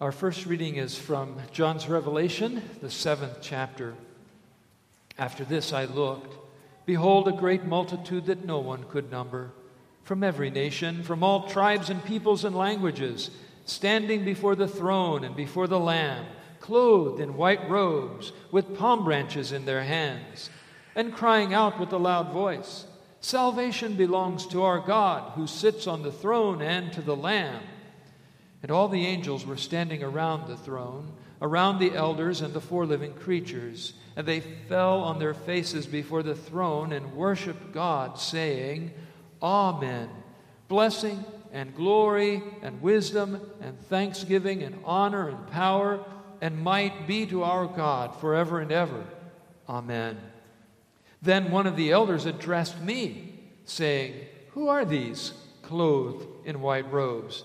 Our first reading is from John's Revelation, the seventh chapter. After this I looked. Behold, a great multitude that no one could number, from every nation, from all tribes and peoples and languages, standing before the throne and before the Lamb, clothed in white robes, with palm branches in their hands, and crying out with a loud voice Salvation belongs to our God, who sits on the throne, and to the Lamb. And all the angels were standing around the throne, around the elders and the four living creatures. And they fell on their faces before the throne and worshiped God, saying, Amen. Blessing and glory and wisdom and thanksgiving and honor and power and might be to our God forever and ever. Amen. Then one of the elders addressed me, saying, Who are these clothed in white robes?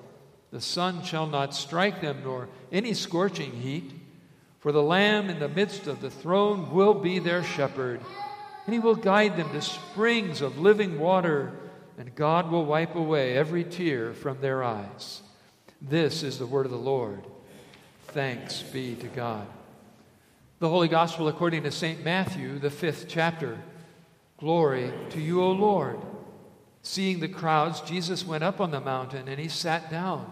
The sun shall not strike them, nor any scorching heat. For the Lamb in the midst of the throne will be their shepherd, and he will guide them to springs of living water, and God will wipe away every tear from their eyes. This is the word of the Lord. Thanks be to God. The Holy Gospel according to St. Matthew, the fifth chapter. Glory to you, O Lord. Seeing the crowds, Jesus went up on the mountain and he sat down.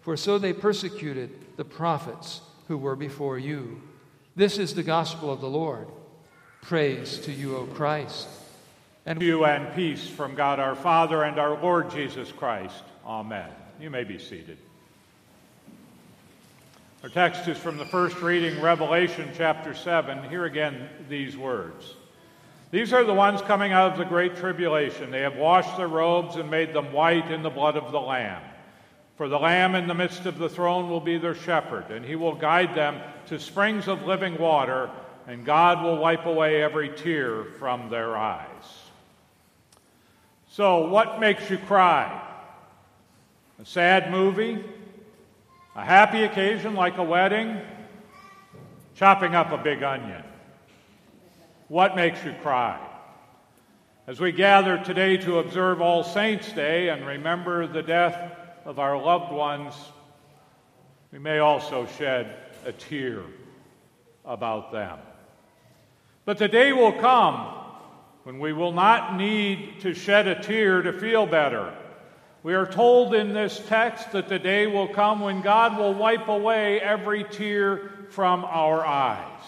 For so they persecuted the prophets who were before you. This is the gospel of the Lord. Praise to you, O Christ. And you and peace from God our Father and our Lord Jesus Christ. Amen. You may be seated. Our text is from the first reading, Revelation chapter 7. Here again, these words. These are the ones coming out of the great tribulation. They have washed their robes and made them white in the blood of the Lamb. For the Lamb in the midst of the throne will be their shepherd, and he will guide them to springs of living water, and God will wipe away every tear from their eyes. So, what makes you cry? A sad movie? A happy occasion like a wedding? Chopping up a big onion? What makes you cry? As we gather today to observe All Saints' Day and remember the death of our loved ones, we may also shed a tear about them. But the day will come when we will not need to shed a tear to feel better. We are told in this text that the day will come when God will wipe away every tear from our eyes.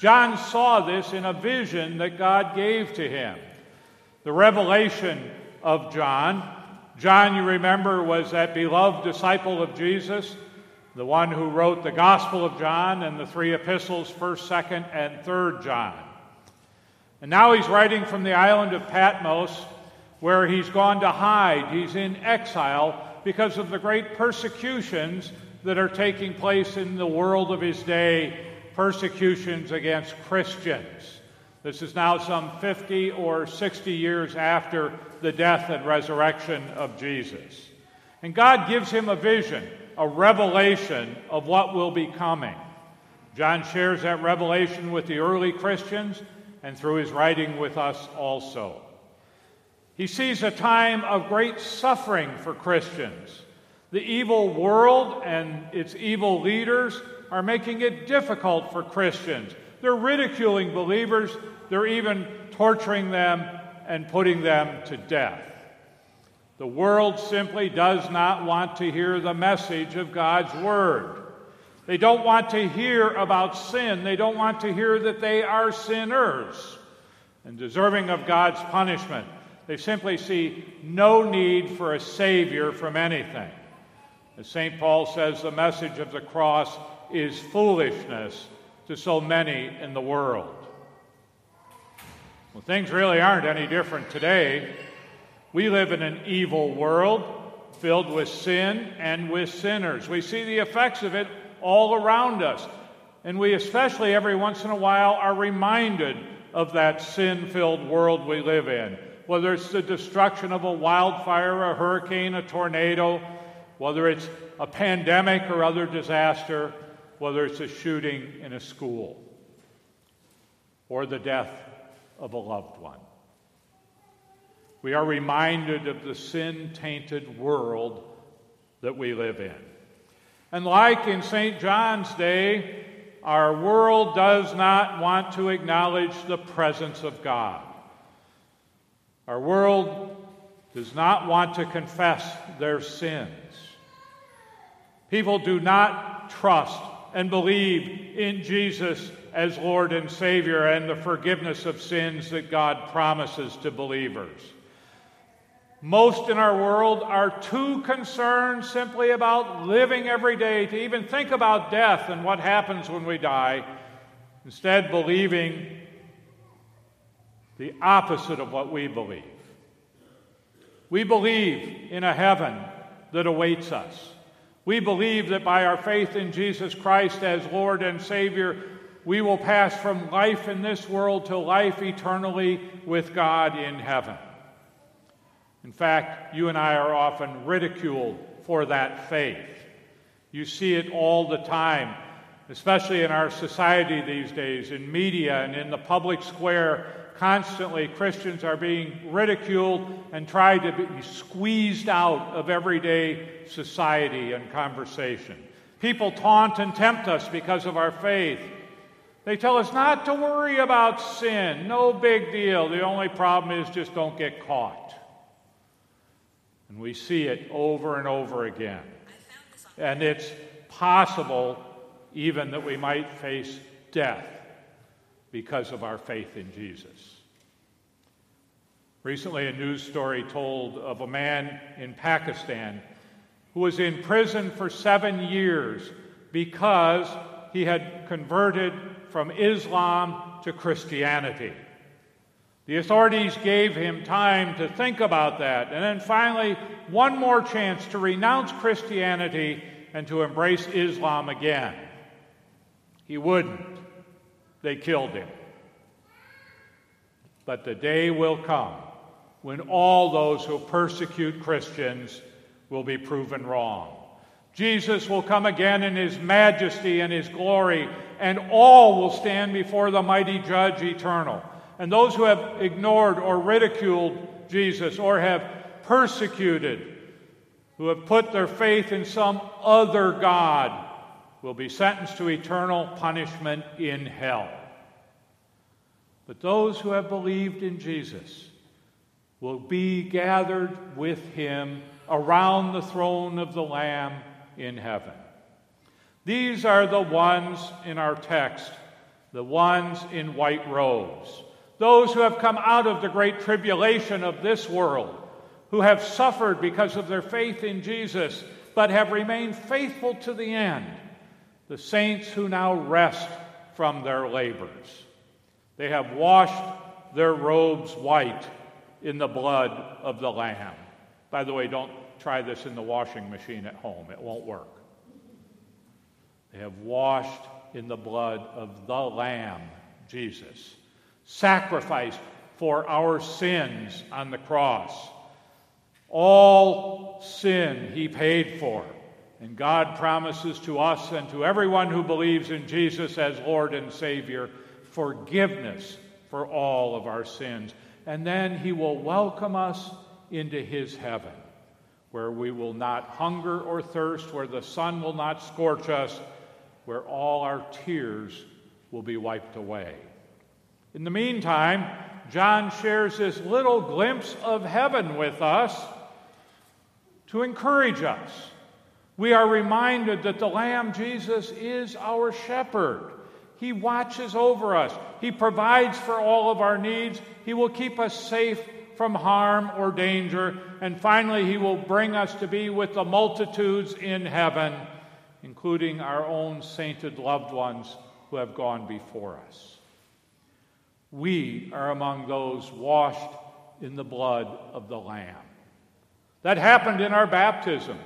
John saw this in a vision that God gave to him. The revelation of John. John, you remember, was that beloved disciple of Jesus, the one who wrote the Gospel of John and the three epistles, 1st, 2nd, and 3rd John. And now he's writing from the island of Patmos, where he's gone to hide. He's in exile because of the great persecutions that are taking place in the world of his day persecutions against Christians. This is now some 50 or 60 years after the death and resurrection of Jesus. And God gives him a vision, a revelation of what will be coming. John shares that revelation with the early Christians, and through his writing with us also. He sees a time of great suffering for Christians. The evil world and its evil leaders are making it difficult for Christians. They're ridiculing believers, they're even torturing them and putting them to death. The world simply does not want to hear the message of God's Word. They don't want to hear about sin. They don't want to hear that they are sinners and deserving of God's punishment. They simply see no need for a Savior from anything. As St. Paul says, the message of the cross is foolishness to so many in the world. Well, things really aren't any different today. We live in an evil world filled with sin and with sinners. We see the effects of it all around us. And we, especially every once in a while, are reminded of that sin filled world we live in. Whether it's the destruction of a wildfire, a hurricane, a tornado, whether it's a pandemic or other disaster, whether it's a shooting in a school, or the death of a loved one. We are reminded of the sin tainted world that we live in. And like in St. John's day, our world does not want to acknowledge the presence of God. Our world does not want to confess their sins. People do not trust and believe in Jesus as Lord and Savior and the forgiveness of sins that God promises to believers. Most in our world are too concerned simply about living every day to even think about death and what happens when we die, instead, believing the opposite of what we believe. We believe in a heaven that awaits us. We believe that by our faith in Jesus Christ as Lord and Savior, we will pass from life in this world to life eternally with God in heaven. In fact, you and I are often ridiculed for that faith. You see it all the time, especially in our society these days, in media and in the public square. Constantly, Christians are being ridiculed and tried to be squeezed out of everyday society and conversation. People taunt and tempt us because of our faith. They tell us not to worry about sin, no big deal. The only problem is just don't get caught. And we see it over and over again. And it's possible even that we might face death because of our faith in Jesus. Recently, a news story told of a man in Pakistan who was in prison for seven years because he had converted from Islam to Christianity. The authorities gave him time to think about that, and then finally, one more chance to renounce Christianity and to embrace Islam again. He wouldn't. They killed him. But the day will come when all those who persecute Christians will be proven wrong. Jesus will come again in his majesty and his glory, and all will stand before the mighty judge eternal. And those who have ignored or ridiculed Jesus or have persecuted, who have put their faith in some other God, will be sentenced to eternal punishment in hell. But those who have believed in Jesus will be gathered with him around the throne of the Lamb in heaven. These are the ones in our text, the ones in white robes those who have come out of the great tribulation of this world, who have suffered because of their faith in Jesus, but have remained faithful to the end, the saints who now rest from their labors. They have washed their robes white in the blood of the Lamb. By the way, don't try this in the washing machine at home, it won't work. They have washed in the blood of the Lamb, Jesus sacrificed for our sins on the cross. All sin he paid for. And God promises to us and to everyone who believes in Jesus as Lord and Savior forgiveness for all of our sins. And then he will welcome us into his heaven, where we will not hunger or thirst, where the sun will not scorch us, where all our tears will be wiped away. In the meantime, John shares this little glimpse of heaven with us to encourage us. We are reminded that the Lamb Jesus is our shepherd. He watches over us, He provides for all of our needs, He will keep us safe from harm or danger, and finally, He will bring us to be with the multitudes in heaven, including our own sainted loved ones who have gone before us. We are among those washed in the blood of the Lamb. That happened in our baptism.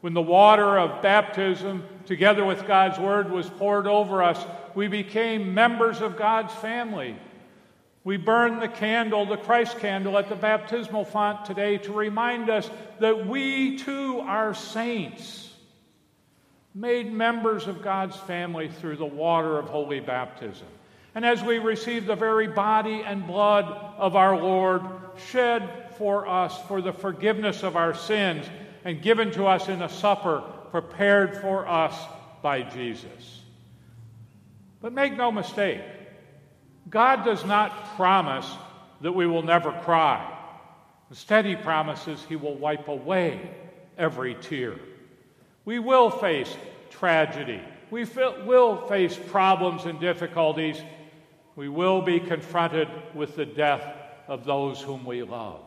When the water of baptism, together with God's word, was poured over us, we became members of God's family. We burn the candle, the Christ candle, at the baptismal font today to remind us that we too are saints, made members of God's family through the water of holy baptism. And as we receive the very body and blood of our Lord shed for us for the forgiveness of our sins and given to us in a supper prepared for us by Jesus. But make no mistake, God does not promise that we will never cry. Instead, He promises He will wipe away every tear. We will face tragedy. We will face problems and difficulties. We will be confronted with the death of those whom we love.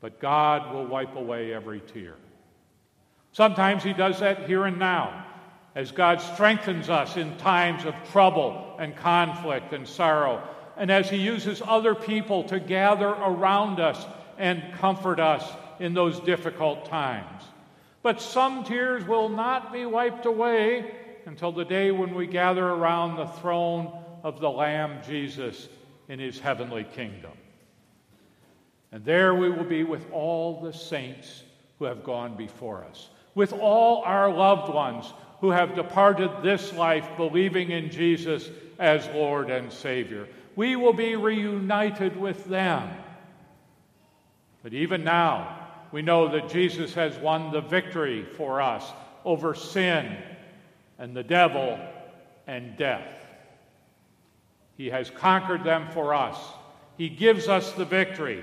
But God will wipe away every tear. Sometimes He does that here and now, as God strengthens us in times of trouble and conflict and sorrow, and as He uses other people to gather around us and comfort us in those difficult times. But some tears will not be wiped away until the day when we gather around the throne of the Lamb Jesus in His heavenly kingdom. And there we will be with all the saints who have gone before us, with all our loved ones who have departed this life believing in Jesus as Lord and Savior. We will be reunited with them. But even now, we know that Jesus has won the victory for us over sin and the devil and death. He has conquered them for us. He gives us the victory.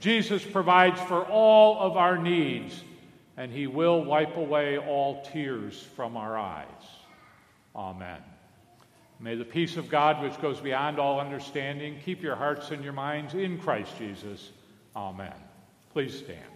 Jesus provides for all of our needs, and He will wipe away all tears from our eyes. Amen. May the peace of God, which goes beyond all understanding, keep your hearts and your minds in Christ Jesus. Amen. Please stand.